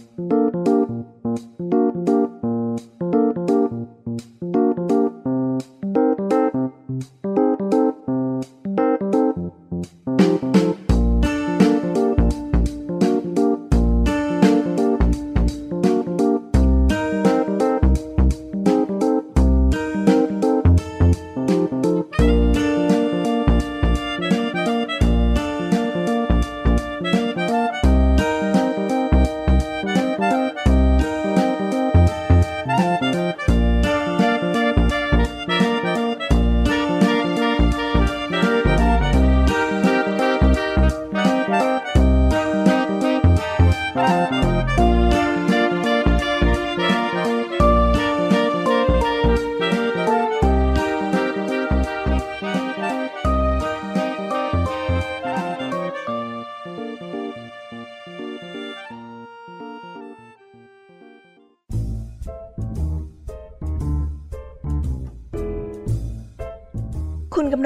คุ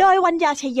โดยวัญญาชยโย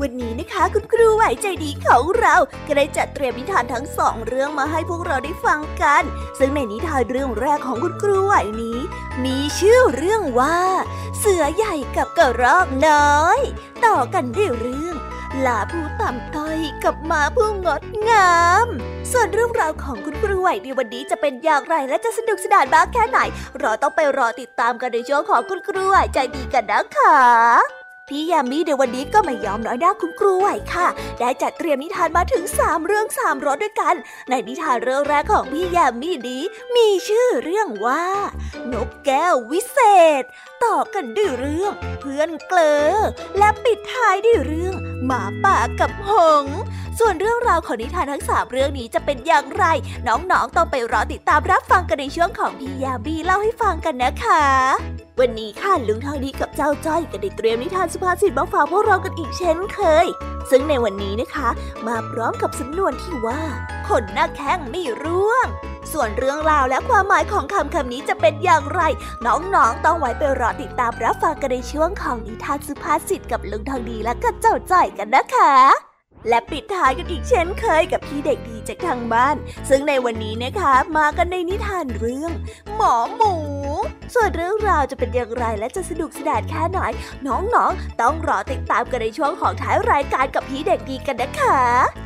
วันนี้นะคะคุณครูไหวใจดีของเราก็ได้จัดเตรียมนิทานทั้งสองเรื่องมาให้พวกเราได้ฟังกัน ซึ่งในนิทานเรื่องแรกของคุณครูไหวนี้ มีชื่อเรื่องว่า เสือใหญ่กับกระรอกน้อย ต่อกันด้วยเรื่องลาผู้ต่ำต้อยกับมาผู้งดงาม ส่วนเรื่องราวของคุณครูไหวในวันนี้จะเป็นอย่างไรและจะสนุกสนานบ้างแค่ไหนเราต้องไปรอติดตามกันในช่วงของคุณครูไหวใจดีกันนะคะ พี่ยามีในวันนี้ก็ไม่ยอมน้อยหน้าคุณครูไหวค่ะ ได้จัดเตรียมนิทานมาถึงสามเรื่องสามรสด้วยกัน ในนิทานเรื่องแรกของพี่ยามีนี้ มีชื่อเรื่องว่า นกแก้ววิเศษต่อกันด้วยเรื่อง เพื่อนเกลอ และปิดท้ายด้วยเรื่อง หมาป่ากับหง ส่วนเรื่องราวของนิทานทั้งสามเรื่องนี้จะเป็นอย่างไร น้องๆต้องไปรอติดตามรับฟังกันในช่วงของพี่ยาบีเล่าให้ฟังกันนะคะ วันนี้ค่ะลุงทองดีกับเจ้าจ้อยก็ได้เตรียมนิทานสุภาษิตมาฝากพวกเรากันอีกเช่นเคย ซึ่งในวันนี้นะคะ มาพร้อมกับสำนวนที่ว่า ขนหน้าแข้งไม่ร่วง ส่วนเรื่องราวและความหมายของคำคำนี้จะเป็นอย่างไร น้องๆ ต้องไว้ไปรอติดตามรับฟังกันในช่วงของนิทานสุภาษิตกับลุงทองดีและก็เจ้าจ้อยกันนะคะและปิดท้ายกันอีกเช่นเคยกับพี่เด็กดีจากทางบ้าน ซึ่งในวันนี้นะคะมากันในนิทานเรื่อง หมอหมู ส่วนเรื่องราวจะเป็นอย่างไรและจะสนุกสนานแค่ไหนน้องๆ ต้องรอติดตามกันในช่วงของท้ายรายการกับพี่เด็กดีกันนะคะ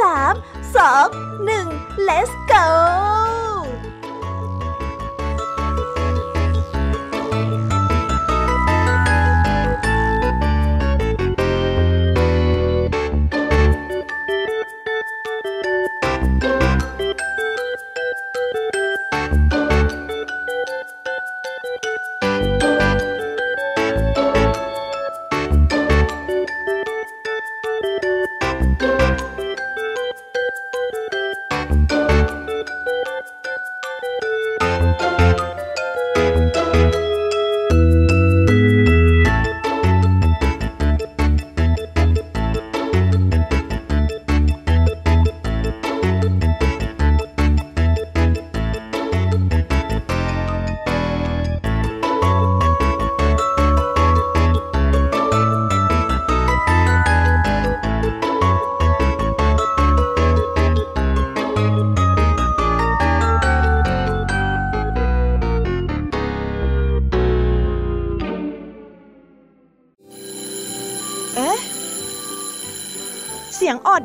สามสองหนึ่ง let's go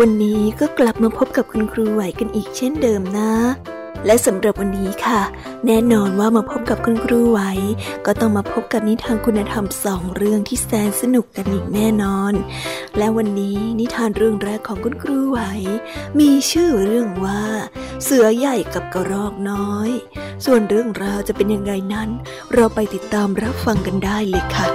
วันนี้ก็กลับมาพบกับคุณครูไหวกันอีกเช่นเดิมนะ และสำหรับวันนี้ค่ะ แน่นอนว่ามาพบกับคุณครูไหว ก็ต้องมาพบกับนิทานคุณธรรมสองเรื่องที่แสนสนุกกันอีกแน่นอน และวันนี้นิทานเรื่องแรกของคุณครูไหว มีชื่อเรื่องว่า เสือใหญ่กับกระรอกน้อย ส่วนเรื่องราวจะเป็นยังไงนั้น เราไปติดตามรับฟังกันได้เลยค่ะ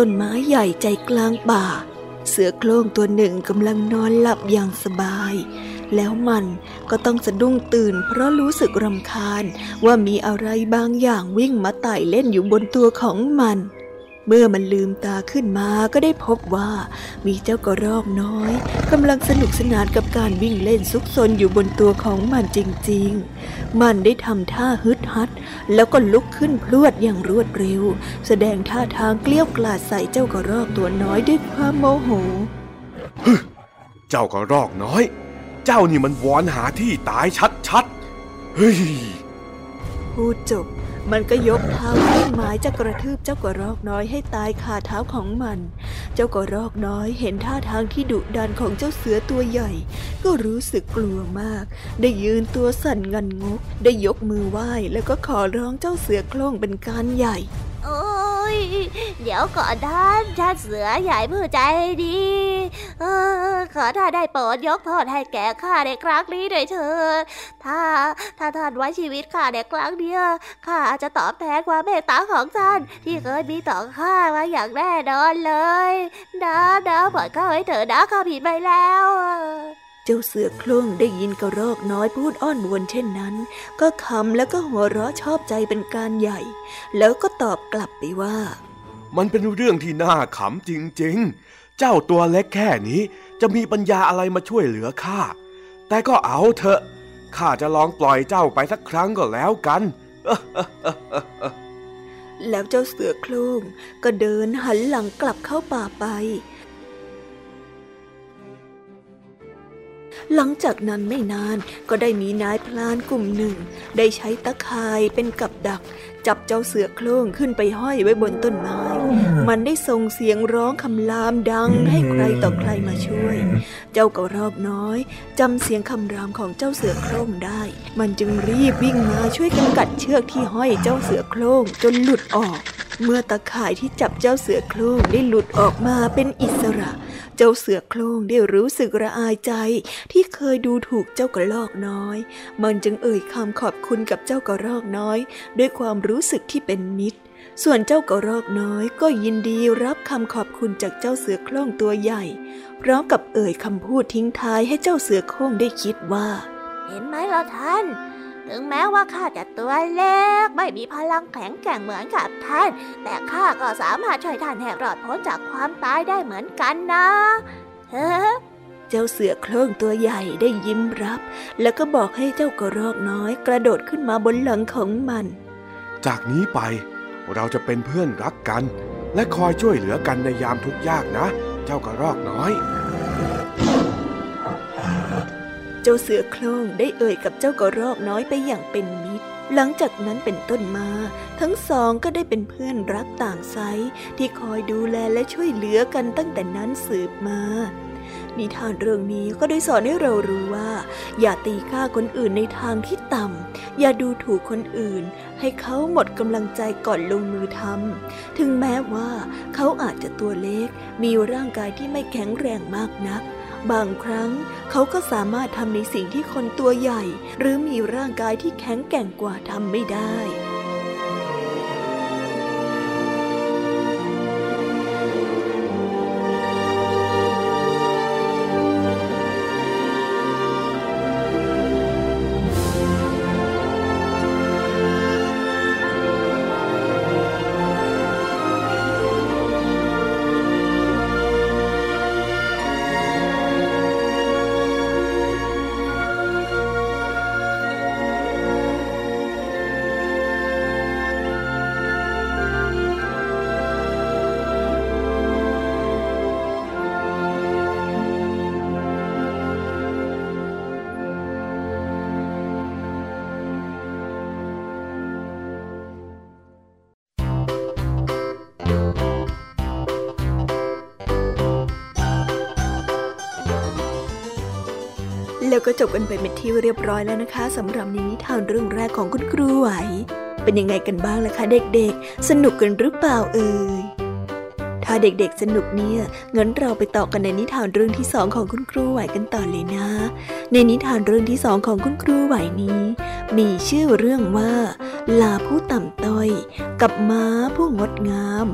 ต้ต้นไม้ใหญ่ใจกลางป่า เสือโคร่งตัวหนึ่งกำลังนอนหลับอย่างสบาย แล้วมันก็ต้องสะดุ้งตื่น เพราะรู้สึกรำคาญว่ามีอะไรบางอย่างวิ่งมาไต่เล่นอยู่บนตัวของมัน เมื่อมันลืมตาขึ้นมาก็ได้พบว่ามีเจ้ากระรอกน้อยกำลังสนุกสนานกับการวิ่งเล่นซุกซนอยู่บนตัวของมันจริง ๆ มันได้ทำท่าฮึดฮัด แล้วก็ลุกขึ้นพรวดอย่างรวดเร็ว แสดงท่าทางเกลี้ยวกล่อมใส่เจ้ากระรอกตัวน้อยด้วยความโมโห เจ้ากระรอกน้อย เจ้านี่มันวอนหาที่ตายชัดๆ เฮ้ย พูดจบ มันก็ยกเท้าขึ้นหมายจะกระทืบเจ้ากระรอกน้อยให้ตายคาเท้าของมัน เจ้ากระรอกน้อยเห็นท่าทางที่ดุดันของเจ้าเสือตัวใหญ่ ก็รู้สึกกลัวมาก ได้ยืนตัวสั่นงันงก ได้ยกมือไหว้แล้วก็ขอร้องเจ้าเสือโคร่งเป็นการใหญ่ โอ้ เดี๋ยวก่อนท่านท่านเสือใหญ่ผู้ใจดีเออขอท่านได้โปรดยกโทษให้แก่ข้าในครั้งนี้ด้วยเถิดถ้าถ้าท่านไว้ชีวิตข้าในครั้งเดียวข้าจะตอบแทนความเมตตาของท่าน ที่เคยมีต่อข้ามาอย่างแน่นอนเลยนะนะปล่อยข้าไว้เถิดนะข้าผิดไปแล้ว จ้าเสือโคร่งได้ยินกระรอกน้อยพูดอ้อนวอนเช่นนั้น ก็คำแล้วก็หัวเราะชอบใจเป็นการใหญ่ แล้วก็ตอบกลับไปว่า มันเป็นเรื่องที่น่าขำจริงๆ เจ้าตัวเล็กแค่นี้จะมีปัญญาอะไรมาช่วยเหลือข้า แต่ก็เอาเถอะ ข้าจะลองปล่อยเจ้าไปสักครั้งก็แล้วกัน แล้วเจ้าเสือโคร่งก็เดินหันหลังกลับเข้าป่าไป หลังจากนั้นไม่นานก็ได้มีนายพลานกลุ่มหนึ่ง ได้ใช้ตะข่ายเป็นกับดัก จับเจ้าเสือโคร่งขึ้นไปห้อยไว้บนต้นไม้ มันได้ส่งเสียงร้องคำรามดังให้ใครต่อใครมาช่วย เจ้ากระรอกน้อยจำเสียงคำรามของเจ้าเสือโคร่งได้ มันจึงรีบวิ่งมาช่วยกันกัดเชือกที่ห้อยเจ้าเสือโคร่งจนหลุดออก เมื่อตะข่ายที่จับเจ้าเสือโคร่งได้หลุดออกมาเป็นอิสระ เจ้าเสือโคร่งได้รู้สึกระอายใจที่เคยดูถูกเจ้ากระรอกน้อย มันจึงเอ่ยคำขอบคุณกับเจ้ากระรอกน้อย ด้วยความรู้สึกที่เป็นมิตร ส่วนเจ้ากระรอกน้อยก็ยินดีรับคำขอบคุณจากเจ้าเสือโคร่งตัวใหญ่ พร้อมกับเอ่ยคำพูดทิ้งท้ายให้เจ้าเสือโคร่งได้คิดว่า เห็นไหมล่ะท่าน ถึงแม้ว่าข้าจะตัวเล็ก ไม่มีพลังแข็งแกร่งเหมือนกับท่าน แต่ข้าก็สามารถช่วยท่านแหกรอดพ้นจากความตายได้เหมือนกันนะเฮ้เจ้าเสือโคร่งตัวใหญ่ได้ยิ้มรับ แล้วก็บอกให้เจ้ากระรอกน้อย กระโดดขึ้นมาบนหลังของมัน จากนี้ไปเราจะเป็นเพื่อนรักกัน และคอยช่วยเหลือกันในยามทุกข์ยากนะ เจ้ากระรอกน้อย จ้าเสือโคร่งได้เอ่ยกับเจ้ากระรอกน้อยไปอย่างเป็นมิตร หลังจากนั้นเป็นต้นมา ทั้งสองก็ได้เป็นเพื่อนรักต่างไซที่คอยดูแลและช่วยเหลือกันตั้งแต่นั้นสืบมานิทานเรื่องนี้ก็ได้สอนให้เรารู้ว่า อย่าตีค่าคนอื่นในทางที่ต่ำ อย่าดูถูกคนอื่น ให้เขาหมดกำลังใจก่อนลงมือทำถึงแม้ว่าเขาอาจจะตัวเล็ก มีร่างกายที่ไม่แข็งแรงมากนัก บางครั้งเขาก็สามารถทำในสิ่งที่คนตัวใหญ่ หรือมีร่างกายที่แข็งแกร่งกว่าทำไม่ได้ แล้วก็จบกันไปเป็นที่เรียบร้อยแล้วนะคะสำหรับนิทานเรื่องแรกของคุณครูไหว เป็นยังไงกันบ้างล่ะคะ เด็กๆ สนุกกันหรือเปล่าเอ่ยถ้าเด็กๆสนุกเนี่ยงั้นเราไปต่อกันในนิทานเรื่องที่สองของคุณครูไหวกันต่อเลยนะ ในนิทานเรื่องที่สองของคุณครูไหวนี้ มีชื่อเรื่องว่า ลาผู้ต่ำต้อย กับม้าผู้งดงาม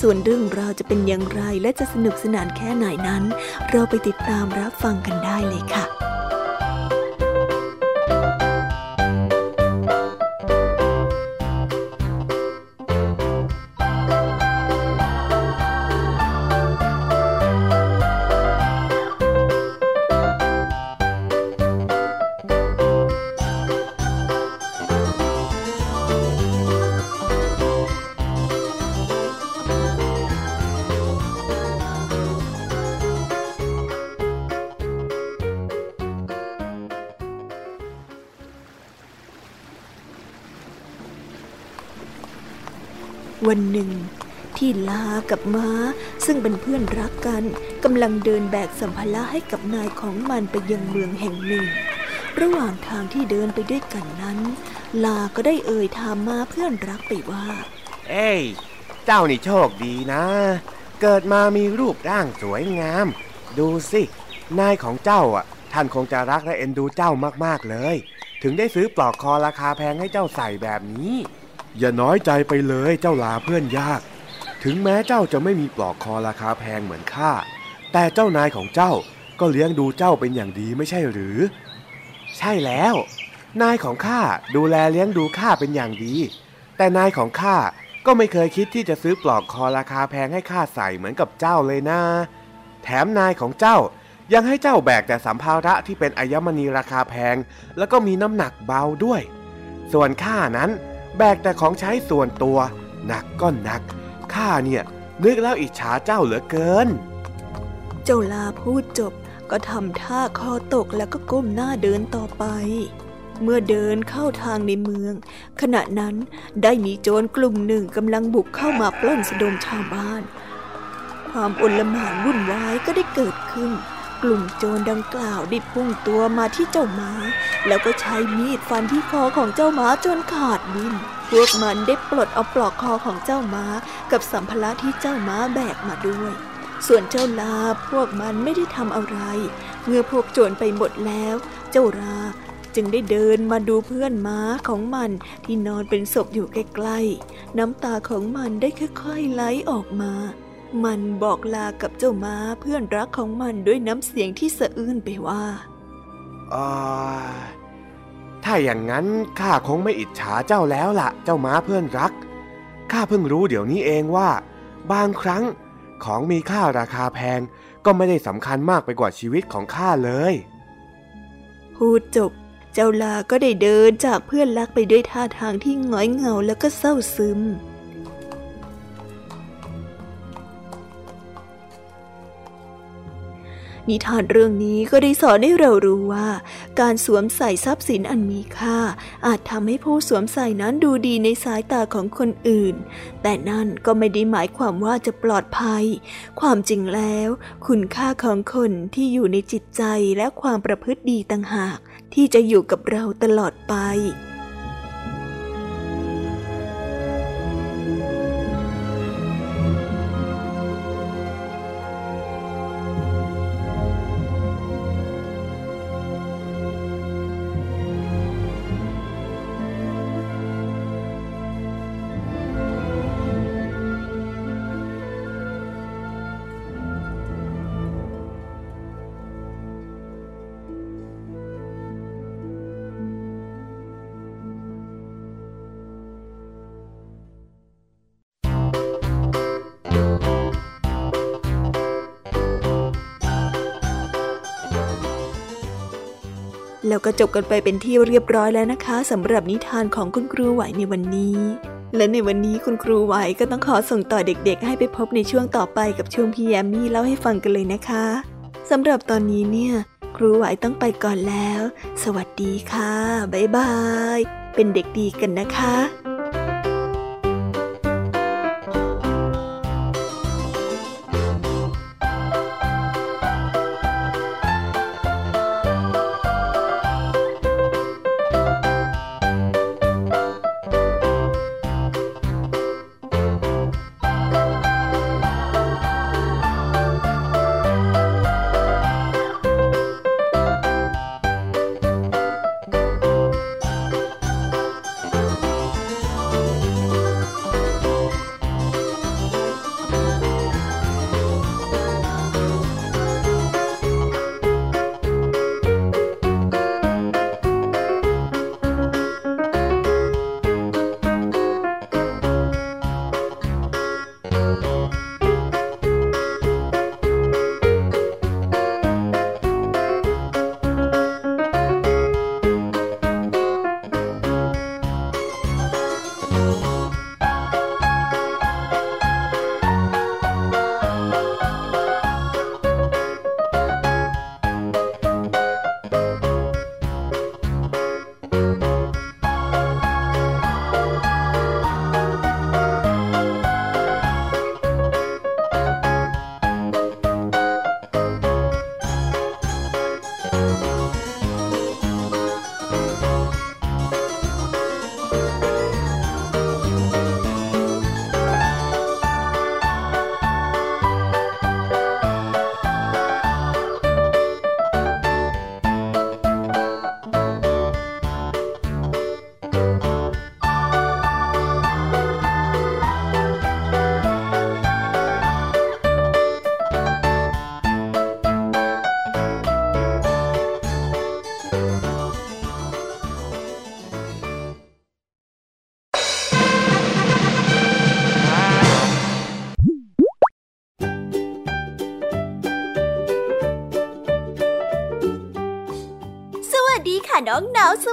ส่วนเรื่องราวจะเป็นอย่างไรและจะสนุกสนานแค่ไหนนั้น เราไปติดตามรับฟังกันได้เลยค่ะ วันหนึ่ง ที่ลากับม้าซึ่งเป็นเพื่อนรักกันกำลังเดินแบกสัมภาระให้กับนายของมันไปยังเมืองแห่งหนึ่ง ระหว่างทางที่เดินไปด้วยกันนั้น ลาก็ได้เอ่ยถามม้าเพื่อนรักไปว่า เอ้ยเจ้านี่โชคดีนะ เกิดมามีรูปร่างสวยงาม ดูสินายของเจ้าอะ ท่านคงจะรักและเอ็นดูเจ้ามากๆเลย ถึงได้ซื้อปลอกคอราคาแพงให้เจ้าใส่แบบนี้ อย่าน้อยใจไปเลยเจ้าลาเพื่อนยาก ถึงแม้เจ้าจะไม่มีปลอกคอราคาแพงเหมือนข้า แต่เจ้านายของเจ้าก็เลี้ยงดูเจ้าเป็นอย่างดีไม่ใช่หรือ ใช่แล้ว นายของข้าดูแลเลี้ยงดูข้าเป็นอย่างดี แต่นายของข้าก็ไม่เคยคิดที่จะซื้อปลอกคอราคาแพงให้ข้าใส่เหมือนกับเจ้าเลยนะ แถมนายของเจ้ายังให้เจ้าแบกแต่สัมภาระที่เป็นอัญมณีราคาแพง แล้วก็มีน้ำหนักเบาด้วย ส่วนข้านั้น แบกแต่ของใช้ส่วนตัว หนักก็หนัก ข้าเนี่ยนึกแล้วอิจฉาเจ้าเหลือเกิน เจ้าลาพูดจบก็ทำท่าคอตกแล้วก็ก้มหน้าเดินต่อไป เมื่อเดินเข้าทางในเมือง ขณะนั้นได้มีโจรกลุ่มหนึ่งกำลังบุกเข้ามาปล้นสะดมชาวบ้าน ความอลหม่านวุ่นวายก็ได้เกิดขึ้น กลุ่มโจรดังกล่าวได้พุ่งตัวมาที่เจ้าม้า แล้วก็ใช้มีดฟันที่คอของเจ้าม้าจนขาดดิ้นพวกมันได้ปลดเอาปลอกคอของเจ้าม้า กับสัมภาระที่เจ้าม้าแบกมาด้วย ส่วนเจ้าลาพวกมันไม่ได้ทำอะไร เมื่อพวกโจรไปหมดแล้ว เจ้าราจึงได้เดินมาดูเพื่อนม้าของมันที่นอนเป็นศพอยู่ใกล้ๆ น้ำตาของมันได้ค่อยๆไหลออกมา มันบอกลากับเจ้าม้าเพื่อนรักของมันด้วยน้ำเสียงที่สะอื้นไปว่าอ่าถ้าอย่างนั้นข้าคงไม่อิจฉาเจ้าแล้วล่ะ เจ้าม้าเพื่อนรัก ข้าเพิ่งรู้เดี๋ยวนี้เองว่า บางครั้งของมีค่าราคาแพงก็ไม่ได้สำคัญมากไปกว่าชีวิตของข้าเลย พูดจบ เจ้าลาก็ได้เดินจากเพื่อนรักไปด้วยท่าทางที่หงอยเหงาแล้วก็เศร้าซึม นิทานเรื่องนี้ก็ได้สอนให้เรารู้ว่า การสวมใส่ทรัพย์สินอันมีค่า อาจทำให้ผู้สวมใส่นั้นดูดีในสายตาของคนอื่น แต่นั่นก็ไม่ได้หมายความว่าจะปลอดภัย ความจริงแล้ว คุณค่าของคนที่อยู่ในจิตใจและความประพฤติดีต่างหาก ที่จะอยู่กับเราตลอดไป แล้วก็จบกันไปเป็นที่เรียบร้อยแล้วนะคะสำหรับนิทานของคุณครูไหวในวันนี้ และในวันนี้คุณครูไหวก็ต้องขอส่งต่อเด็กๆ ให้ไปพบในช่วงต่อไปกับช่วงพี่แยมมี่เล่าให้ฟังกันเลยนะคะสำหรับตอนนี้เนี่ย ครูไหวต้องไปก่อนแล้ว สวัสดีค่ะบ๊ายบาย เป็นเด็กดีกันนะคะ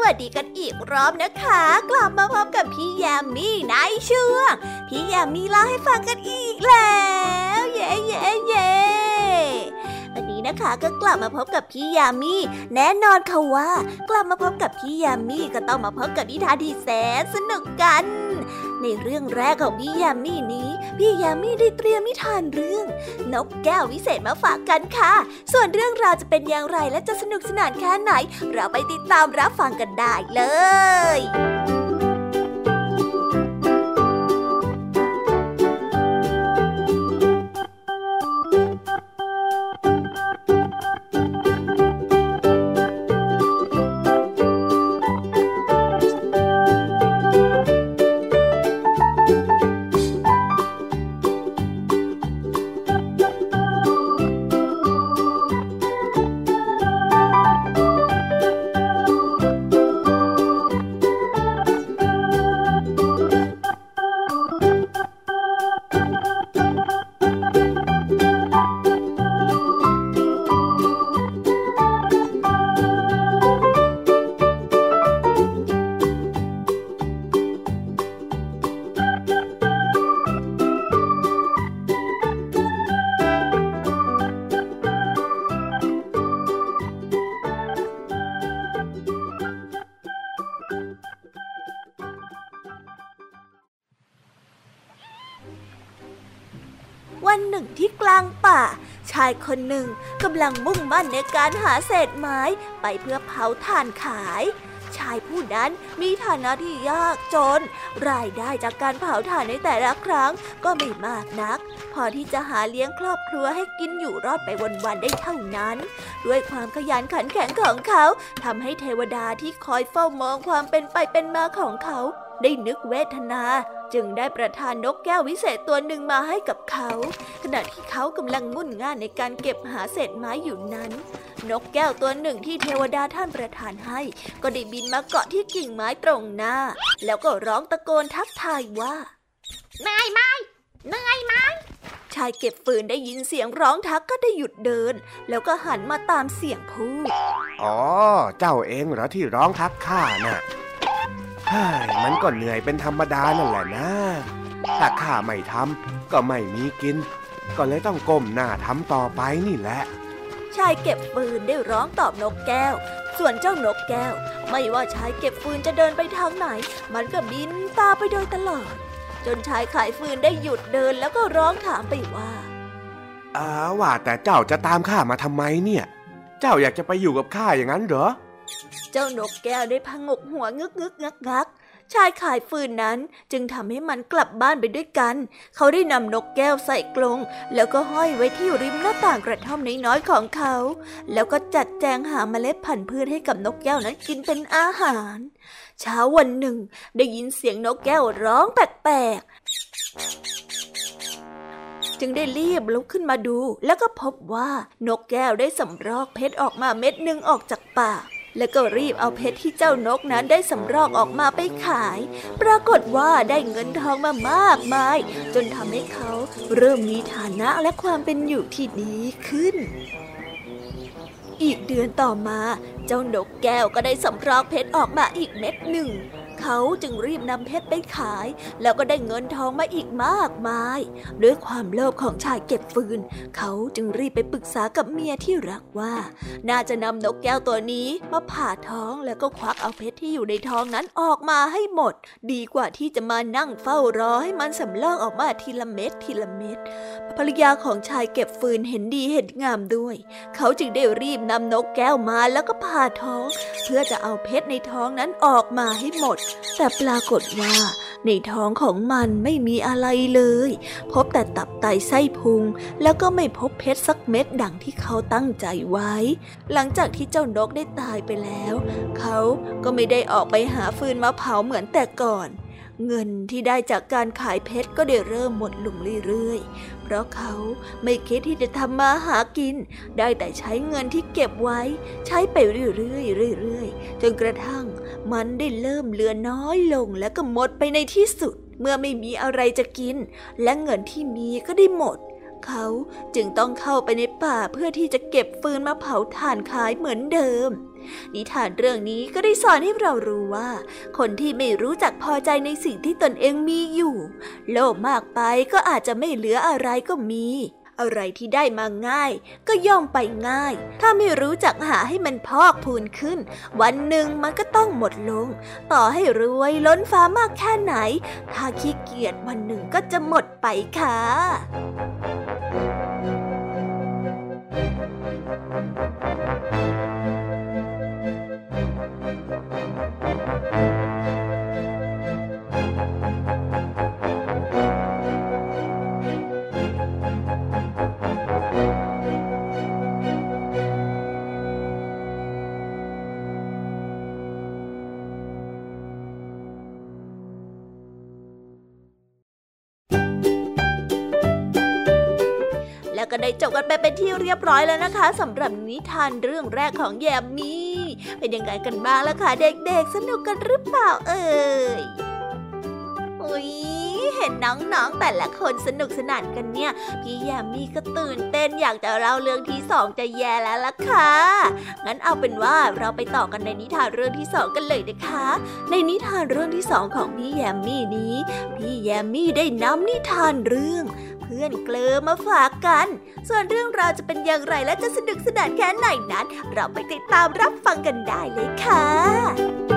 วัสดีกันอีกรอบนะคะ กลับมาพบกับพี่ยามีในช่วง พี่ยามีเล่าให้ฟังกันอีกแล้ว เย้เย้เย้วันนี้นะคะก็กลับมาพบกับพี่ยามีแน่นอนค่ะว่า กลับมาพบกับพี่ยามีก็ต้องมาพบกับนิทานที่แสนสนุกกัน ในเรื่องแรกของพี่ยามีนี้ พี่ยามีได้เตรียมนิทานเรื่อง นกแก้ววิเศษมาฝากกันค่ะ ส่วนเรื่องราวจะเป็นอย่างไรและจะสนุกสนานแค่ไหน เราไปติดตามรับฟังกันได้เลย คนหนึ่งกำลังมุ่งมั่นในการหาเศษไม้ไปเพื่อเผาถ่านขาย ชายผู้นั้นมีฐานะที่ยากจน รายได้จากการเผาถ่านในแต่ละครั้งก็ไม่มากนัก พอที่จะหาเลี้ยงครอบครัวให้กินอยู่รอดไปวันๆได้เท่านั้น ด้วยความขยันขันแข็งของเขาทำให้เทวดาที่คอยเฝ้ามองความเป็นไปเป็นมาของเขา ได้นึกเวทนา จึงได้ประทานนกแก้ววิเศษตัวหนึ่งมาให้กับเขา ขณะที่เขากำลังงุ่นง่านในการเก็บหาเศษไม้อยู่นั้น นกแก้วตัวหนึ่งที่เทวดาท่านประทานให้ ก็ได้บินมาเกาะที่กิ่งไม้ตรงหน้า แล้วก็ร้องตะโกนทักทายว่านายไม้เหนื่อยไหมชายเก็บฟืนได้ยินเสียงร้องทักก็ได้หยุดเดิน แล้วก็หันมาตามเสียงพูด อ๋อ เจ้าเองเหรอที่ร้องทักข้าน่ะเฮ้ย มันก็เหนื่อยเป็นธรรมดานั่นแหละนะ ถ้าข้าไม่ทำก็ไม่มีกิน ก็เลยต้องก้มหน้าทำต่อไปนี่แหละ ชายเก็บฟืนได้ร้องตอบนกแก้ว ส่วนเจ้านกแก้ว ไม่ว่าชายเก็บฟืนจะเดินไปทางไหน มันก็บินตามไปโดยตลอด จนชายขายฟืนได้หยุดเดินแล้วก็ร้องถามไปว่าอ้าว่าแต่เจ้าจะตามข้ามาทำไมเนี่ย เจ้าอยากจะไปอยู่กับข้าอย่างนั้นเหรอ เจ้านกแก้วได้พงกหัวงึกงึกงักงักชายขายฟืนนั้นจึงทำให้มันกลับบ้านไปด้วยกัน เขาได้นำนกแก้วใส่กรงแล้วก็ห้อยไว้ที่ริมหน้าต่างกระท่อมน้อยๆของเขา แล้วก็จัดแจงหาเมล็ดพันธุ์พืชให้กับนกแก้วนั้นกินเป็นอาหาร เช้าวันหนึ่ง ได้ยินเสียงนกแก้วร้องแปลกๆ จึงได้รีบลุกขึ้นมาดู แล้วก็พบว่านกแก้วได้สำรอกเพชรออกมาเม็ดหนึ่งออกจากปาก แล้วก็รีบเอาเพชรที่เจ้านกนั้นได้สำรอกออกมาไปขาย ปรากฏว่าได้เงินทองมามากมาย จนทำให้เขาเริ่มมีฐานะและความเป็นอยู่ที่ดีขึ้น อีกเดือนต่อมา เจ้านกแก้วก็ได้สำรอกเพชรออกมาอีกเม็ดหนึ่ง เขาจึงรีบนำเพชรไปขาย แล้วก็ได้เงินทองมาอีกมากมาย ด้วยความโลภของชายเก็บฟืน เขาจึงรีบไปปรึกษากับเมียที่รักว่า น่าจะนำนกแก้วตัวนี้มาผ่าท้องแล้วก็ควักเอาเพชรที่อยู่ในท้องนั้นออกมาให้หมด ดีกว่าที่จะมานั่งเฝ้ารอให้มันสำลอกออกมาทีละเม็ดทีละเม็ดภรรยาของชายเก็บฟืนเห็นดีเห็นงามด้วย เขาจึงได้รีบนำนกแก้วมาแล้วก็ผ่าท้อง เพื่อจะเอาเพชรในท้องนั้นออกมาให้หมดแต่ปรากฏว่าในท้องของมันไม่มีอะไรเลย พบแต่ตับไตไส้พุง แล้วก็ไม่พบเพชรสักเม็ดดังที่เขาตั้งใจไว้ หลังจากที่เจ้านกได้ตายไปแล้ว เขาก็ไม่ได้ออกไปหาฟืนมาเผาเหมือนแต่ก่อน เงินที่ได้จากการขายเพชรก็ได้เริ่มหมดลงเรื่อยๆ เพราะเขาไม่คิดที่จะทำมาหากิน ได้แต่ใช้เงินที่เก็บไว้ ใช้ไปเรื่อยๆเรื่อยๆจนกระทั่งมันได้เริ่มเหลือน้อยลงและก็หมดไปในที่สุด เมื่อไม่มีอะไรจะกิน และเงินที่มีก็ได้หมด เขาจึงต้องเข้าไปในป่าเพื่อที่จะเก็บฟืนมาเผาถ่านขายเหมือนเดิม นิทานเรื่องนี้ก็ได้สอนให้เรารู้ว่า คนที่ไม่รู้จักพอใจในสิ่งที่ตนเองมีอยู่ โลภมากไปก็อาจจะไม่เหลืออะไรก็มี อะไรที่ได้มาง่าย ก็ย่อมไปง่าย ถ้าไม่รู้จักหาให้มันพอกพูนขึ้น วันหนึ่งมันก็ต้องหมดลง ต่อให้รวยล้นฟ้ามากแค่ไหน ถ้าขี้เกียจวันหนึ่งก็จะหมดไปค่ะ ก็ได้จบกันไปเป็นที่เรียบร้อยแล้วนะคะสำหรับนิทานเรื่องแรกของแยมมี่เป็นยังไงกันบ้างล่ะคะเด็กๆ สนุกกันหรือเปล่าเอ่ยอุ๊ยเห็นน้องๆ แต่ละคนสนุกสนานกันเนี่ย พี่แยมมี่ก็ตื่นเต้นอยากจะเล่าเรื่องที่สองจะแย่แล้วล่ะค่ะ งั้นเอาเป็นว่าเราไปต่อกันในนิทานเรื่องที่สองกันเลยนะคะ ในนิทานเรื่องที่สองของพี่แยมมี่นี้ พี่แยมมี่ได้นำนิทานเรื่อง พื่อนเกลือมาฝากกัน ส่วนเรื่องราวจะเป็นอย่างไรและจะสนุกสนานแค่ไหนนั้น เราไปติดตามรับฟังกันได้เลยค่ะ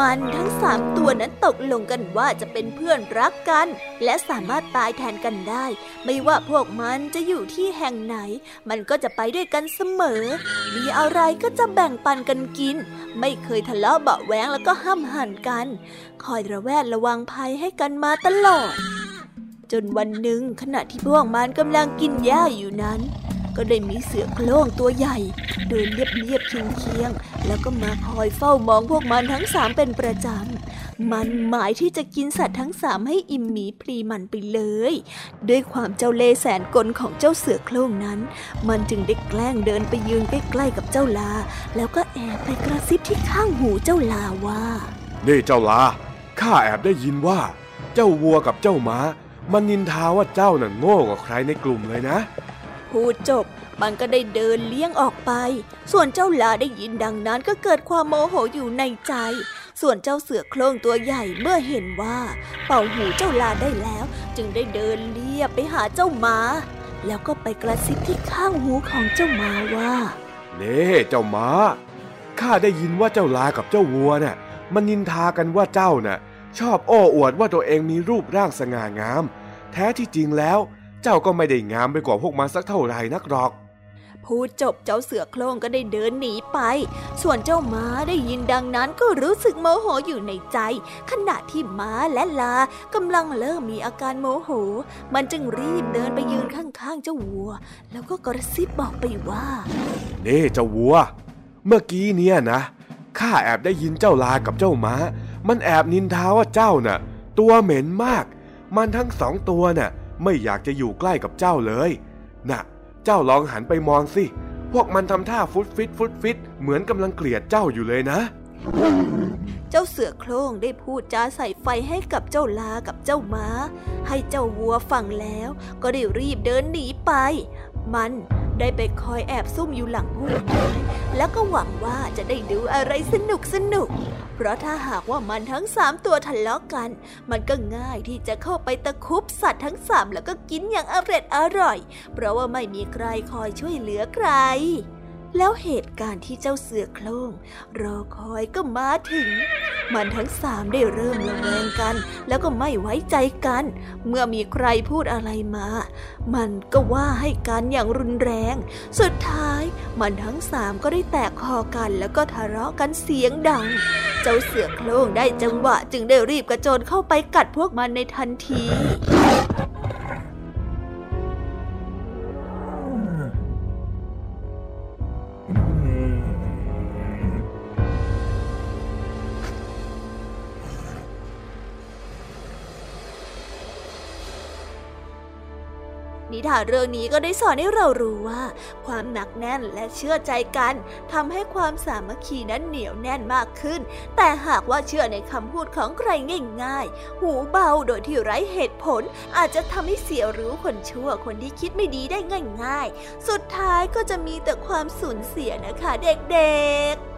มันทั้งสามตัวนั้นตกลงกันว่าจะเป็นเพื่อนรักกัน และสามารถตายแทนกันได้ ไม่ว่าพวกมันจะอยู่ที่แห่งไหน มันก็จะไปด้วยกันเสมอ มีอะไรก็จะแบ่งปันกันกิน ไม่เคยทะเลาะเบาะแวงแล้วก็ห้ามหันกัน คอยระแวดระวังภัยให้กันมาตลอด จนวันหนึ่งขณะที่พวกมันกำลังกินหญ้าอยู่นั้น ก็ได้มีเสือโคร่งตัวใหญ่ เดินเรียบๆเคียงๆแล้วก็มาคอยเฝ้ามองพวกมันทั้งสามเป็นประจำ มันหมายที่จะกินสัตว์ทั้งสามให้อิ่มหมีพลีมันไปเลย ด้วยความเจ้าเล่ห์แสนกลของเจ้าเสือโคร่งนั้น มันจึงได้แกล้งเดินไปยืนใกล้ๆกับเจ้าลา แล้วก็แอบไปกระซิบที่ข้างหูเจ้าลาว่านี่เจ้าลา ข้าแอบได้ยินว่า เจ้าวัวกับเจ้าม้า มันนินทาว่าเจ้าน่ะโง่กว่าใครในกลุ่มเลยนะ พูดจบ มันก็ได้เดินเลี้ยงออกไป ส่วนเจ้าลาได้ยินดังนั้นก็เกิดความโมโหอยู่ในใจ ส่วนเจ้าเสือโคร่งตัวใหญ่เมื่อเห็นว่า เป่าหูเจ้าลาได้แล้ว จึงได้เดินเลียบไปหาเจ้ามา แล้วก็ไปกระซิบที่ข้างหูของเจ้ามาว่าเน่เจ้ามาข้าได้ยินว่าเจ้าลากับเจ้าวัวน่ะ มันนินทากันว่าเจ้าน่ะ ชอบโอ้อวดว่าตัวเองมีรูปร่างสง่างาม แท้ที่จริงแล้ว เจ้าก็ไม่ได้งามไปกว่าพวกมันสักเท่าไหร่นักหรอก พูดจบเจ้าเสือโคร่งก็ได้เดินหนีไป ส่วนเจ้าม้าได้ยินดังนั้นก็รู้สึกโมโหอยู่ในใจ ขณะที่ม้าและลากำลังเริ่มมีอาการโมโห มันจึงรีบเดินไปยืนข้างๆเจ้าวัว แล้วก็กระซิบบอกไปว่าเน่เจ้าวัว เมื่อกี้เนี่ยนะข้าแอบได้ยินเจ้าลากับเจ้าม้า มันแอบนินทาว่าเจ้าน่ะ ตัวเหม็นมาก มันทั้งสองตัวน่ะ ไม่อยากจะอยู่ใกล้กับเจ้าเลย น่ะ เจ้าลองหันไปมองสิ พวกมันทำท่าฟุตฟิตฟุตฟิต เหมือนกำลังเกลียดเจ้าอยู่เลยนะ เจ้าเสือโคร่งได้พูดจาใส่ไฟให้กับเจ้าลากับเจ้าม้า ให้เจ้าวัวฟังแล้ว ก็ได้รีบเดินหนีไป มันได้ไปคอยแอบซุ่มอยู่หลังพุ่มไม้แล้วก็หวังว่าจะได้ดูอะไรสนุกสนุก เพราะถ้าหากว่ามันทั้งสามตัวทะเลาะกัน มันก็ง่ายที่จะเข้าไปตะคุบสัตว์ทั้งสามแล้วก็กินอย่างอร่อยอร่อย เพราะว่าไม่มีใครคอยช่วยเหลือใคร แล้วเหตุการณ์ที่เจ้าเสือโคร่งรอคอยก็มาถึง มันทั้งสามได้เริ่มระแวงกัน แล้วก็ไม่ไว้ใจกัน เมื่อมีใครพูดอะไรมา มันก็ว่าให้กันอย่างรุนแรง สุดท้ายมันทั้งสามก็ได้แตกคอกันแล้วก็ทะเลาะกันเสียงดัง เจ้าเสือโคร่งได้จังหวะจึงได้รีบกระโจนเข้าไปกัดพวกมันในทันที นิทานเรื่องนี้ก็ได้สอนให้เรารู้ว่า ความหนักแน่นและเชื่อใจกันทำให้ความสามัคคีนั้นเหนียวแน่นมากขึ้น แต่หากว่าเชื่อในคำพูดของใครง่ายๆ หูเบาโดยที่ไร้เหตุผล อาจจะทำให้เสียรู้คนชั่วคนที่คิดไม่ดีได้ง่าย ๆ สุดท้ายก็จะมีแต่ความสูญเสียนะคะเด็กๆ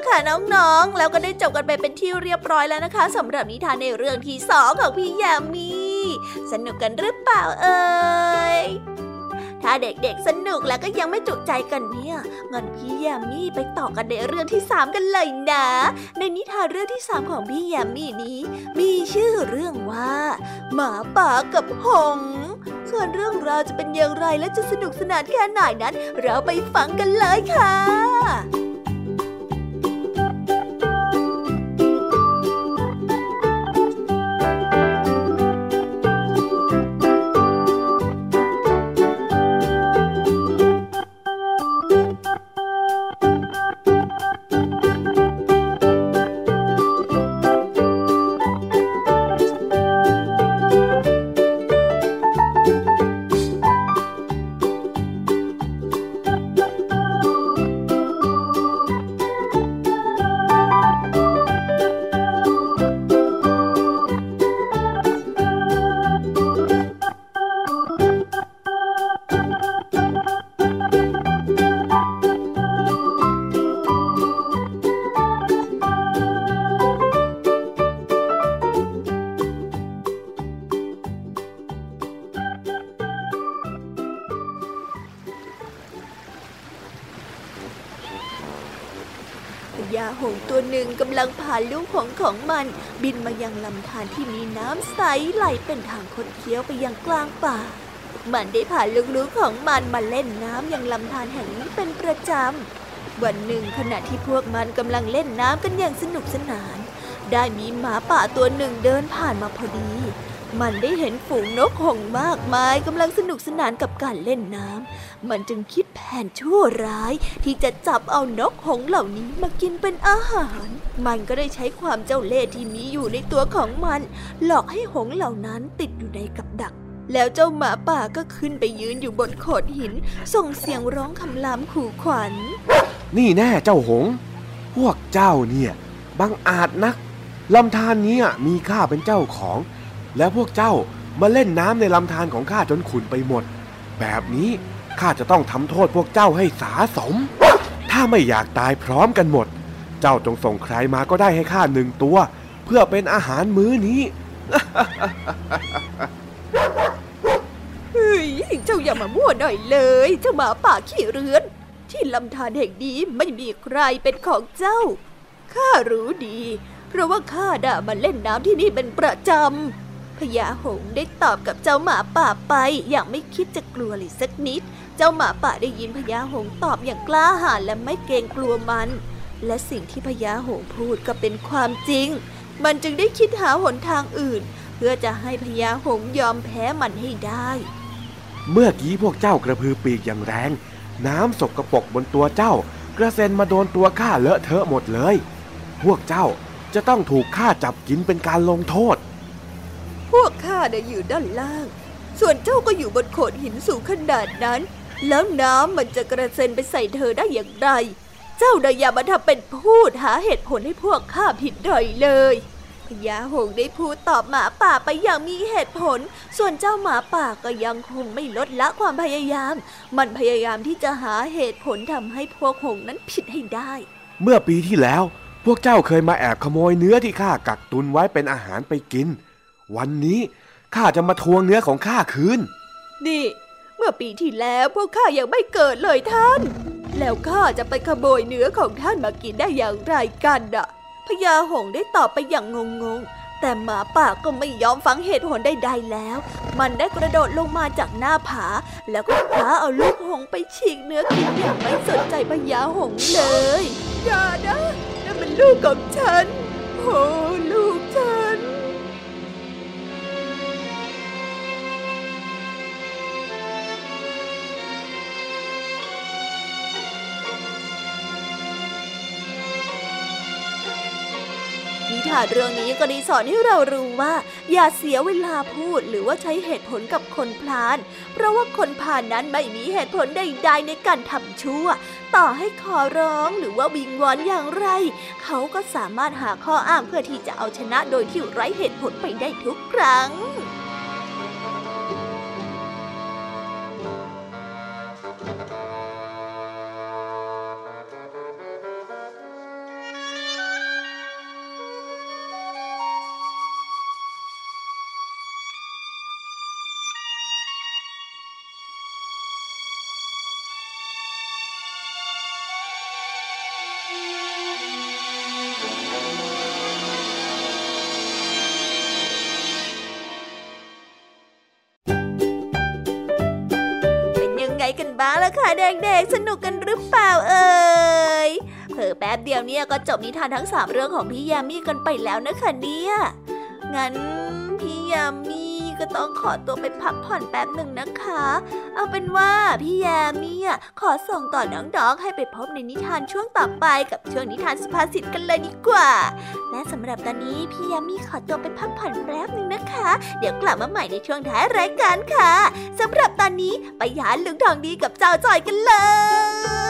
ละค่ะน้องๆ แล้วก็ได้จบกันไปเป็นที่เรียบร้อยแล้วนะคะสำหรับนิทานในเรื่องที่สองของพี่ยามีสนุกกันหรือเปล่าเอ่ยถ้าเด็กๆสนุกแล้วก็ยังไม่จุใจกันเนี่ยงั้นพี่ยามีไปต่อกันในเรื่องที่สามกันเลยนะ ในนิทานเรื่องที่สามของพี่ยามีนี้ มีชื่อเรื่องว่า หมาป่ากับหงส่วนเรื่องราวจะเป็นอย่างไรและจะสนุกสนานแค่ไหนนั้น เราไปฟังกันเลยค่ะ งของมัน บินมายังลำธารที่มีน้ำใสไหลเป็นทางคดเคี้ยวไปยังกลางป่า มันได้พาลูกๆของมันมาเล่นน้ำยังลำธารแห่งนี้เป็นประจำ วันหนึ่งขณะที่พวกมันกำลังเล่นน้ำกันอย่างสนุกสนาน ได้มีหมาป่าตัวหนึ่งเดินผ่านมาพอดี มันได้เห็นฝูงนกหงมากมายกำลังสนุกสนานกับการเล่นน้ำ มันจึงคิดแผนชั่วร้ายที่จะจับเอานกหงเหล่านี้มากินเป็นอาหาร มันก็ได้ใช้ความเจ้าเล่ห์ที่มีอยู่ในตัวของมัน หลอกให้หงส์เหล่านั้นติดอยู่ในกับดัก แล้วเจ้าหมาป่าก็ขึ้นไปยืนอยู่บนโขดหิน ส่งเสียงร้องคำรามขู่ขวัญ นี่แน่เจ้าหงส์พวกเจ้าเนี่ยบังอาจนักลำธารนี้มีข้าเป็นเจ้าของ แล้วพวกเจ้ามาเล่นน้ำในลำธารของข้าจนขุนไปหมด แบบนี้ข้าจะต้องทำโทษพวกเจ้าให้สาสม ถ้าไม่อยากตายพร้อมกันหมด เจ้าจงส่งใครมาก็ได้ให้ข้าหนึ่งตัว เพื่อเป็นอาหารมื้อนี้ เฮ้ยเจ้าอย่ามามั่วหน่อยเลย เจ้าหมาป่าขี้เรือน ที่ลำธารแห่งนี้ไม่มีใครเป็นของเจ้า ข้ารู้ดี เพราะว่าข้าด่ามาเล่นน้ำที่นี่เป็นประจำพญาหงส์ได้ตอบกับเจ้าหมาป่าไป อย่างไม่คิดจะกลัวเลยสักนิด เจ้าหมาป่าได้ยินพญาหงส์ตอบอย่างกล้าหาญและไม่เกรงกลัวมัน และสิ่งที่พญาหงส์พูดก็เป็นความจริง มันจึงได้คิดหาหนทางอื่น เพื่อจะให้พญาหงส์ยอมแพ้มันให้ได้ เมื่อกี้พวกเจ้ากระพือปีกอย่างแรง น้ำสกรปรกบนตัวเจ้ากระเซ็นมาโดนตัวข้าเลอะเทอะหมดเลย พวกเจ้าจะต้องถูกข้าจับกินเป็นการลงโทษ พวกข้าเนี่ยอยู่ด้านล่าง ส่วนเจ้าก็อยู่บนโขดหินสูงขนาดนั้น แล้วน้ำมันจะกระเซ็นไปใส่เธอได้อย่างไร เจ้าเน่ยอย่ามาทำเป็นพูดหาเหตุผลให้พวกข้าผิดหน่อยเลยพญาหงส์ได้พูดตอบหมาป่าไปอย่างมีเหตุผล ส่วนเจ้าหมาป่าก็ยังคงไม่ลดละความพยายาม มันพยายามที่จะหาเหตุผลทำให้พวกหงส์นั้นผิดให้ได้ เมื่อปีที่แล้ว พวกเจ้าเคยมาแอบขโมยเนื้อที่ข้ากักตุนไว้เป็นอาหารไปกิน วันนี้ข้าจะมาทวงเนื้อของข้าคืน นี่ เมื่อปีที่แล้วพวกข้ายังไม่เกิดเลยท่าน แล้วข้าจะไปขโมยเนื้อของท่านมากินได้อย่างไรกันอะพญาหงส์ได้ตอบไปอย่างงงๆ แต่หมาป่าก็ไม่ยอมฟังเหตุผลใดๆแล้ว มันได้กระโดดลงมาจากหน้าผา แล้วก็คว้าเอาลูกหงส์ไปฉีกเนื้อกินอย่างไม่สนใจพญาหงส์เลย อย่านะนั่นมันลูกของฉันโอ้ลูก ทานเรื่องนี้ก็ได้สอนให้เรารู้ว่า อย่าเสียเวลาพูดหรือว่าใช้เหตุผลกับคนพลาน เพราะว่าคนพลานนั้นไม่มีเหตุผลใดๆในการทำชั่ว ต่อให้ขอร้องหรือว่าวิงวอนอย่างไร เขาก็สามารถหาข้ออ้างเพื่อที่จะเอาชนะโดยที่ไร้เหตุผลไปได้ทุกครั้ง ด็กๆ สนุกกันหรือเปล่าเอ่ยเผอแป๊บเดียวเนี่ยก็จบนิทานทั้งสามเรื่องของพี่ยามีกันไปแล้วนะคะเนี่ย งั้นพี่ยามี ก็ต้องขอตัวไปพักผ่อนแป๊บหนึ่งนะคะ เอาเป็นว่าพี่ยามีอะขอส่งต่อน้องๆให้ไปพบในนิทานช่วงต่อไปกับช่วงนิทานสุภาษิตกันเลยดีกว่า และสำหรับตอนนี้พี่ยามีขอตัวไปพักผ่อนแป๊บหนึ่งนะคะ เดี๋ยวกลับมาใหม่ในช่วงท้ายรายการค่ะสำหรับตอนนี้ไปหาลุงทองดีกับเจ้าจอยกันเลย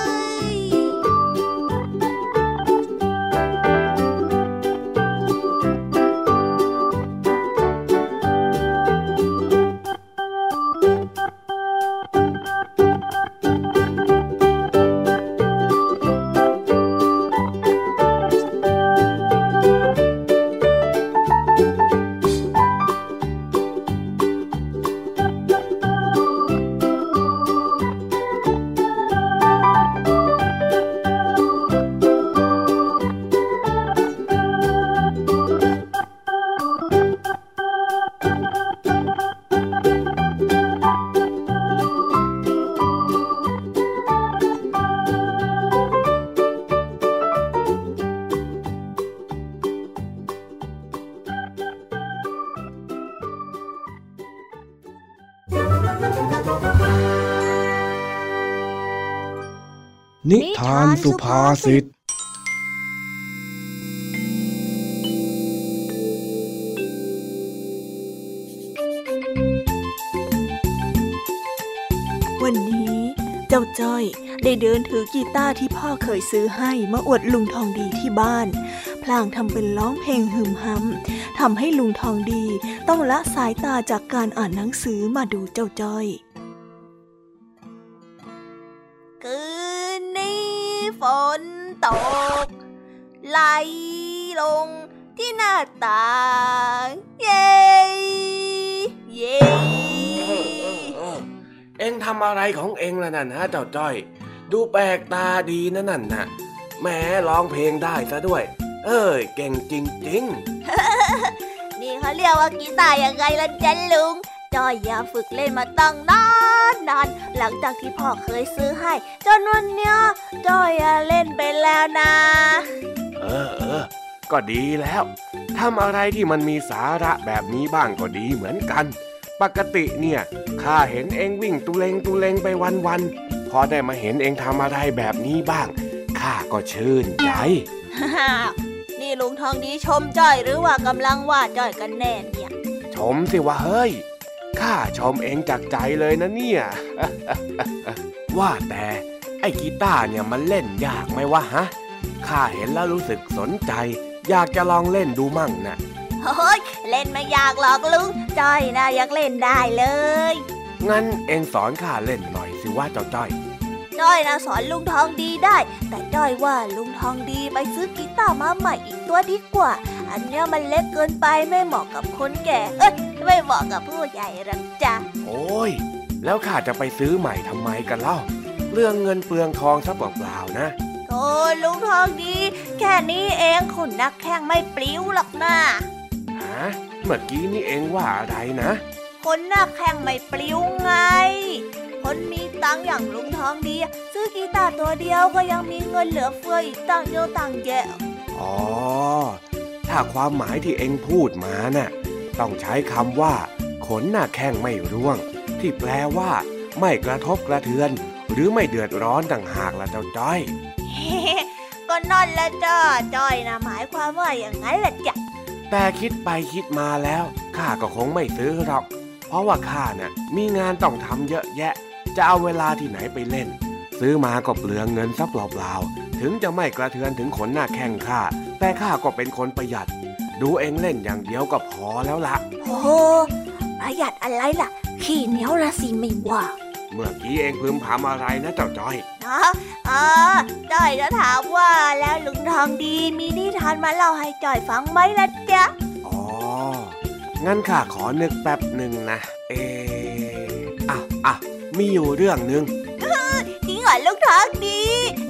าสุภาษิตวันนี้เจ้าจ้อยได้เดินถือกีตาร์ที่พ่อเคยซื้อให้มาอวดลุงทองดีที่บ้าน พลางทำเป็นร้องเพลงหึมหำทำให้ลุงทองดีต้องละสายตาจากการอ่านหนังสือมาดูเจ้าจ้อย หน้าต่าง เย้เย้เอ็งทำอะไรของเอ็งล่ะนั่นฮะเจ้าจ้อย ดูแปลกตาดีนะนั่นนะแม้ร้องเพลงได้ซะด้วย เอ้ยเก่งจริงนี่เขาเรียกว่ากีตาร์ยังไงล่ะจ๊ะลุงจอยอย่าฝึกเล่นมาตั้งนานนานหลังจากที่พ่อเคยซื้อให้จนวันเนี้ยจอยอะเล่นไปแล้วนะ เออเออก็ดีแล้ว ทำอะไรที่มันมีสาระแบบนี้บ้างก็ดีเหมือนกัน ปกติเนี่ยข้าเห็นเอ็งวิ่งตุเลงตุเลงไปวันๆพอได้มาเห็นเอ็งทำอะไรแบบนี้บ้างข้าก็ชื่นใจนี่ลุงทองดีชมจ้อยหรือว่ากำลังว่าจ้อยกันแน่เนี่ย ชมสิว่าเฮ้ยข้าชมเองจากใจเลยนะเนี่ย ว่าแต่ไอ้กีตาร์เนี่ยมันเล่นยากไหมวะฮะข้าเห็นแล้วรู้สึกสนใจ อยากจะลองเล่นดูมั่งนะเฮ้ยเล่นไม่ยากหรอกลุงจ้อยนะอยากเล่นได้เลย งั้นเองสอนข้าเล่นหน่อยสิว่าเจ้าจ้อยจ้อยนะสอนลุงทองดีได้ แต่จ้อยว่าลุงทองดีไปซื้อกีตาร์มาใหม่อีกตัวดีกว่า อันเนี้ยมันเล็กเกินไปไม่เหมาะกับคนแก่ เอ้ยไม่เหมาะกับผู้ใหญ่หรอกจ้ะโอ้ยแล้วข้าจะไปซื้อใหม่ทำไมกันเล่า เรื่องเงินเปลืองทองซะเปล่าๆนะ โอ้ลุงทองดี แค่นี้เองคนนักแข่งไม่ปลิ้วหรอกนะฮะเมื่อกี้นี่เองว่าอะไรนะคนนักแข่งไม่ปลิ้วไง คนมีตังค์อย่างลุงทองดี ซื้อกีตาร์ตัวเดียวก็ยังมีเงินเหลือเฟืออีกตั้งเยอะตั้งแยะอ๋อ ถ้าความหมายที่เองพูดมาน่ะต้องใช้คำว่า ขนหน้าแข้งไม่ร่วง ที่แปลว่า ไม่กระทบกระเทือน หรือไม่เดือดร้อนต่างหากละเจ้าจ้อย ก็นั่นแหละจ้าจ้อยนะหมายความว่าอย่างนั้นแหละจ้ะแต่คิดไปคิดมาแล้วข้าก็คงไม่ซื้อหรอก เพราะว่าข้าน่ะมีงานต้องทำเยอะแยะ จะเอาเวลาที่ไหนไปเล่น ซื้อมาก็เปลืองเงินซะเปล่าๆถึงจะไม่กระเทือนถึงขนหน้าแข้งข้าแต่ข้าก็เป็นคนประหยัด ดูเองเล่นอย่างเดียวก็พอแล้วละโอ้โหประหยัดอะไรล่ะ ขี้เหนียวละสิไม่ว่า เมื่อกี้เองพึมพำอะไรนะเจ้าจ้อย นะอ่าจ้อยจะถามว่าแล้วลุงทองดีมีนิทานมาเล่าให้จ้อยฟังไหมล่ะจ๊ะ อ๋อ งั้นข้าขอนึกแป๊บหนึ่งนะเอออะอะมีอยู่เรื่องหนึ่งจริงเหรอลุงทองดี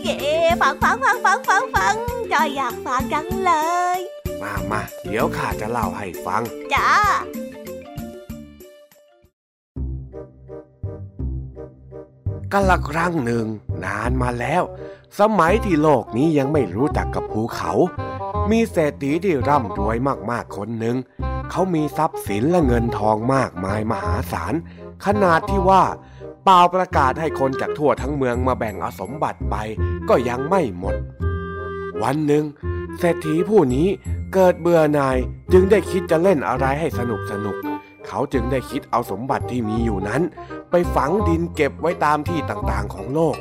เย่ฟังฟังฟังฟังฟังฟังจ้อยอยากฟังจังเลย มามาเดี๋ยวข้าจะเล่าให้ฟัง จ้า กันละครั้งหนึ่งนานมาแล้ว สมัยที่โลกนี้ยังไม่รู้จักกับภูเขา มีเศรษฐีที่ร่ำรวยมากๆคนหนึ่ง เขามีทรัพย์สินและเงินทองมากมายมหาศาล ขนาดที่ว่าเปล่าประกาศให้คนจากทั่วทั้งเมืองมาแบ่งอสมบัติไปก็ยังไม่หมด วันหนึ่ง เศรษฐีผู้นี้เกิดเบื่อหน่ายจึงได้คิดจะเล่นอะไรให้สนุกสนุก เขาจึงได้คิดเอาสมบัติที่มีอยู่นั้น ไปฝังดินเก็บไว้ตามที่ต่างๆของโลก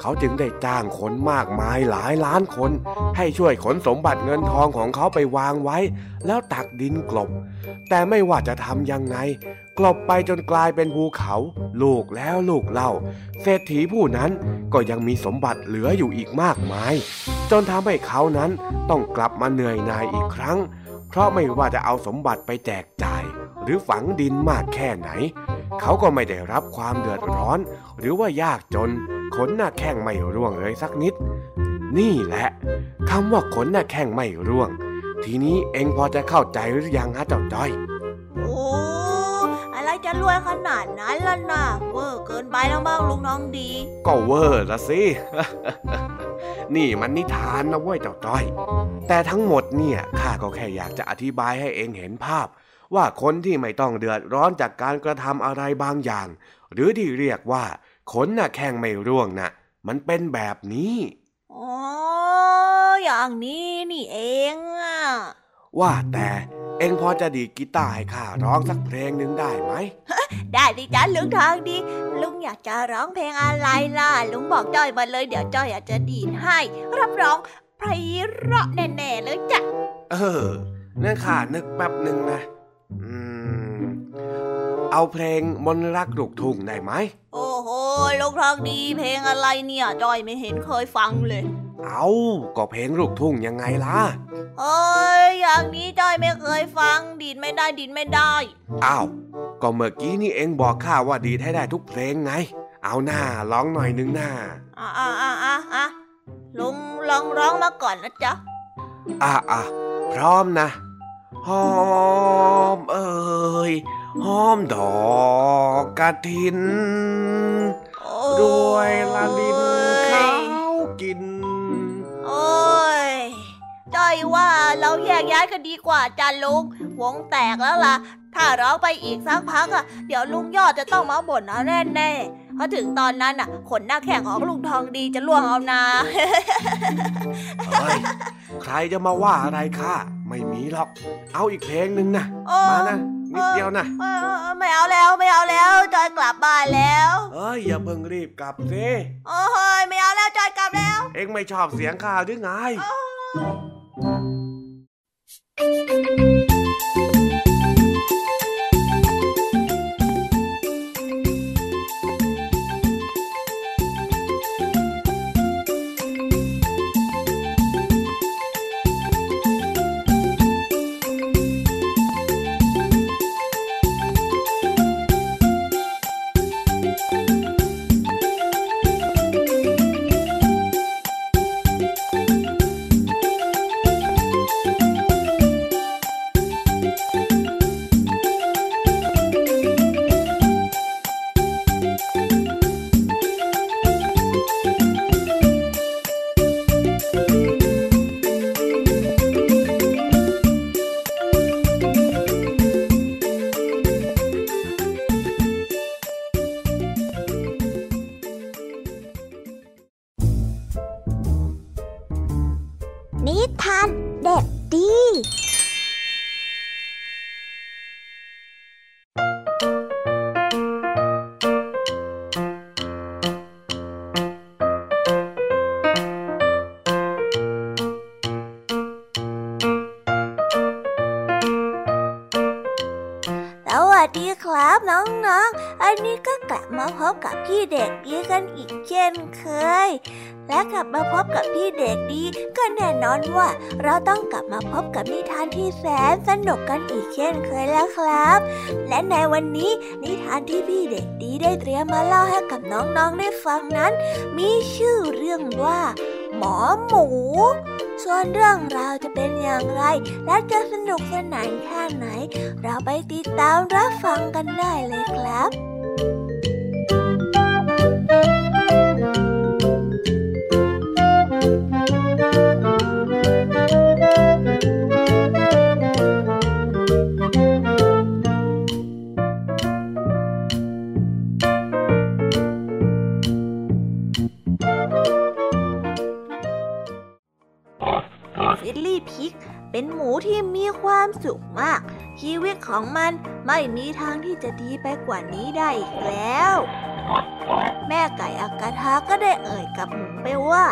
เขาจึงได้จ้างคนมากมายหลายล้านคน ให้ช่วยขนสมบัติเงินทองของเขาไปวางไว้ แล้วตักดินกลบ แต่ไม่ว่าจะทำยังไง กลบไปจนกลายเป็นภูเขา ลูกแล้วลูกเล่า เศรษฐีผู้นั้นก็ยังมีสมบัติเหลืออยู่อีกมากมาย จนทำให้เขานั้นต้องกลับมาเหนื่อยหน่ายอีกครั้ง เพราะไม่ว่าจะเอาสมบัติไปแจกจ่าย รือฝังดินมากแค่ไหน เขาก็ไม่ได้รับความเดือดร้อน หรือว่ายากจนขนหน้าแข้งไม่ร่วงเลยสักนิด นี่แหละคำว่าขนหน้าแข้งไม่ร่วง ทีนี้เองพอจะเข้าใจหรือยังฮะเจ้าจ้อยโอ้อะไรจะรวยขนาดนั้นล่ะนะเวอร์เกินไปแล้วบ้างลุงน้องดี ก็เวอร์ละสินี่มันนิทานนะเว้ยเจ้าจ้อย แต่ทั้งหมดเนี่ยข้าก็แค่อยากจะอธิบายให้เองเห็นภาพ ว่าคนที่ไม่ต้องเดือดร้อนจากการกระทำอะไรบางอย่าง หรือที่เรียกว่าขนน่ะแข้งไม่ร่วงน่ะ มันเป็นแบบนี้อ๋ออย่างนี้นี่เองอะว่าแต่เองพอจะดีดกีตาร์ให้ข้าร้องสักเพลงหนึ่งได้ไหม ได้ดิจ้าลุงทองดี ลุงอยากจะร้องเพลงอะไรล่ะ ลุงบอกจ้อยมาเลย เดี๋ยวจ้อยอยากจะดีดให้ รับรองไพเราะแน่ๆเลยจ้ะ เออนั่นข้านึกแป๊บหนึ่งนะอืม เอาเพลงมนต์รักลูกทุ่งได้ไหม โอ้โหลุงทองดีเพลงอะไรเนี่ยจ้อยไม่เห็นเคยฟังเลย เอาก็เพลงลูกทุ่งยังไงล่ะเอ้ยอย่างนี้จ้อยไม่เคยฟัง ดีดไม่ได้ดีดไม่ได้ อ้าว ก็เมื่อกี้นี่เองบอกข้าว่าดีดให้ได้ทุกเพลงไง เอาหน้าร้องหน่อยนึงหน้าอะอะอะอะอะลุงลองร้องมาก่อนนะจ๊ะ อะอะพร้อมนะ หอมเอ่ยหอมดอกกระถินรวยละลินข้าวกิน โอ้ยจ้อยว่าเราแยกย้ายกันดีกว่าจ้าลุงวงแตกแล้วล่ะ ถ้าร้องไปอีกสักพักอะ เดี๋ยวลุงยอดจะต้องมาบ่นเอาแน่แน่ๆเพราะถึงตอนนั้นอะ ขนหน้าแข้งของลุงทองดีจะล่วงเอานาเฮ้ยใครจะมาว่าอะไรข้า ไม่มีหรอก เอาอีกเพลงหนึ่งนะโอ้มานะ นิดเดียวนะเออไม่เอาแล้วไม่เอาแล้วจอยกลับบ้านแล้วเอ้ยอย่าเพิ่งรีบกลับสิโอ้ยไม่เอาแล้วจอยกลับแล้ว เอ็งไม่ชอบเสียงข้าหรือไง สวัสดีครับน้องๆ อันนี้ก็กลับมาพบกับพี่เด็กดีกันอีกเช่นเคย และกลับมาพบกับพี่เด็กดีก็แน่นอนว่า เราต้องกลับมาพบกับนิทานที่แสนสนุกกันอีกเช่นเคยแล้วครับ และในวันนี้นิทานที่พี่เด็กดีได้เตรียมมาเล่าให้กับน้องๆได้ฟังนั้น มีชื่อเรื่องว่า หมอหมู ส่วนเรื่องราวจะเป็นอย่างไร และจะสนุกสนานแค่ไหน เราไปติดตามรับฟังกันได้เลยครับฟิ ของมันไม่มีทางที่จะดีไปกว่านี้ได้อีกแล้ว แม่ไก่อากาทาก็ได้เอ่ยกับหมูไปว่า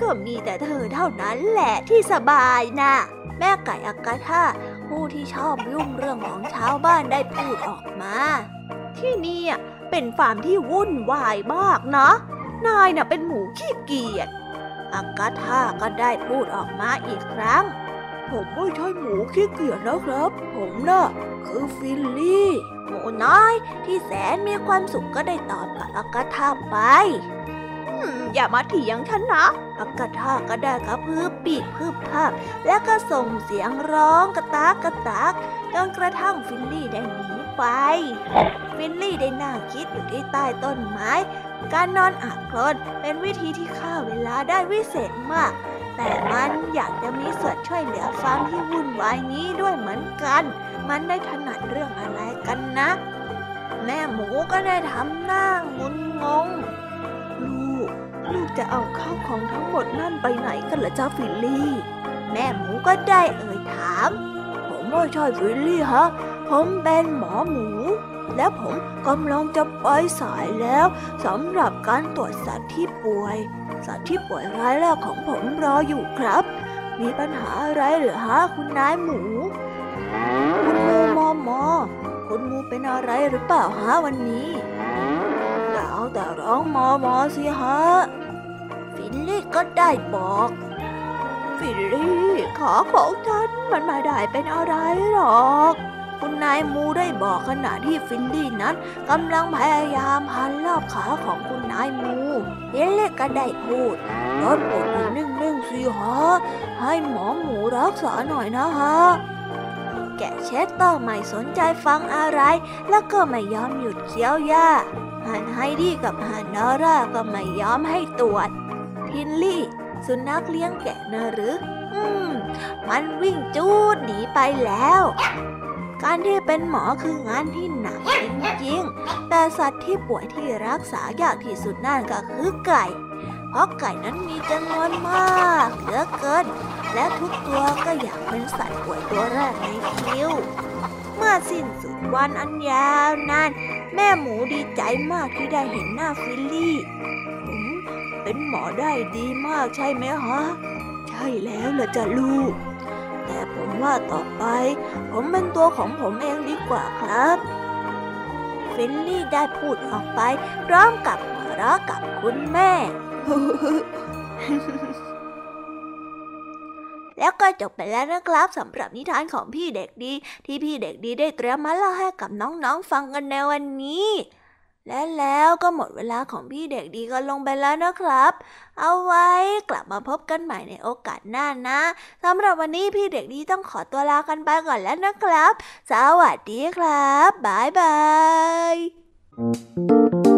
ก็มีแต่เธอเท่านั้นแหละที่สบายนะแม่ไก่อากาธาผู้ที่ชอบยุ่งเรื่องของชาวบ้านได้พูดออกมา ที่นี่เป็นฟาร์มที่วุ่นวายมากนะ นายน่ะเป็นหมูขี้เกียจอากาธาก็ได้พูดออกมาอีกครั้ง ผมไม่ใช่หมูขี้เกียจนะครับ ผมน่ะคือฟิลลี่ หมูน้อยที่แสนมีความสุขก็ได้ตอบกับอากาธาไปอืมอย่ามาเถียงฉันนะอากาธาก็ได้กระพือปีกพึ่บพั่บแล้วก็ส่งเสียงร้องกระตากกระตากจนกระทั่งฟิลลี่ได้หนีไป ฟิลลี่ได้นั่งคิดอยู่ที่ใต้ต้นไม้ การนอนอาบโคลนเป็นวิธีที่ฆ่าเวลาได้วิเศษมาก แต่มันอยากจะมีส่วนช่วยเหลือฟาร์มที่วุ่นวายนี้ด้วยเหมือนกัน มันได้ถนัดเรื่องอะไรกันนะ แม่หมูก็ได้ทำหน้างุนงง ลูก ลูกจะเอาข้าวของทั้งหมดนั่นไปไหนกันล่ะจ้าฟิลลี่ แม่หมูก็ได้เอ่ยถาม ผมไม่ใช่ฟิลลี่ฮะ ผมเป็นหมอหมู และผมกำลังจะไปสายแล้วสำหรับการตรวจสัตว์ที่ป่วย สัตว์ที่ป่วยรายแรกของผมรออยู่ครับ มีปัญหาอะไรหรือฮะคุณนายมู คุณมูมอมอคุณมูเป็นอะไรหรือเปล่าฮะวันนี้อย่าเอาแต่ร้องมอมอสิฮะฟินลี่ก็ได้บอกฟินลี่ขาของฉันมันไม่ได้เป็นอะไรหรอก คุณนายมูได้บอกขณะที่ฟินลี่นั้นกำลังพยายามพันรอบขาของคุณนายมูฟินลี่ก็ได้พูดโปรดอยู่นิ่งๆสิฮะให้หมอหมูรักษาหน่อยนะฮะแกะเชสเตอร์ไม่สนใจฟังอะไร แล้วก็ไม่ยอมหยุดเคี้ยวหญ้าห่านไฮดี้กับห่านนอร่าก็ไม่ยอมให้ตรวจฟินลี่ สุนัขเลี้ยงแกะนะหรือ อืม มันวิ่งจู๊ดหนีไปแล้ว การที่เป็นหมอคืองานที่หนักจริงๆ แต่สัตว์ที่ป่วยที่รักษายากที่สุดนั่นก็คือไก่ เพราะไก่นั้นมีจำนวนมากเหลือเกิน และทุกตัวก็อยากเป็นสัตว์ป่วยตัวแรกในคิว เมื่อสิ้นสุดวันอันยาวนาน แม่หมูดีใจมากที่ได้เห็นหน้าฟิลลี่ผมเป็นหมอได้ดีมากใช่ไหมฮะ ใช่แล้วล่ะจ้ะลูกแต่ ผมว่าต่อไป ผมเป็นตัวของผมเองดีกว่าครับฟิลลี่ได้พูดออกไปพร้อมกับหัวเราะกับคุณแม่ แล้วก็จบไปแล้วนะครับสำหรับนิทานของพี่เด็กดี ที่พี่เด็กดีได้เตรียมมาเล่าให้กับน้องๆฟังกันในวันนี้ และแล้วก็หมดเวลาของพี่เด็กดีก็ลงไปแล้วนะครับ เอาไว้กลับมาพบกันใหม่ในโอกาสหน้านะสำหรับวันนี้พี่เด็กดีต้องขอตัวลากันไปก่อนแล้วนะครับ สวัสดีครับ บ๊ายบาย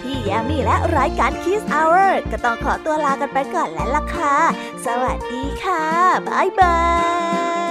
พี่ยามีและรายการ Kiss Hour ก็ต้องขอตัวลากันไปก่อนแล้วล่ะค่ะ สวัสดีค่ะ บ๊ายบาย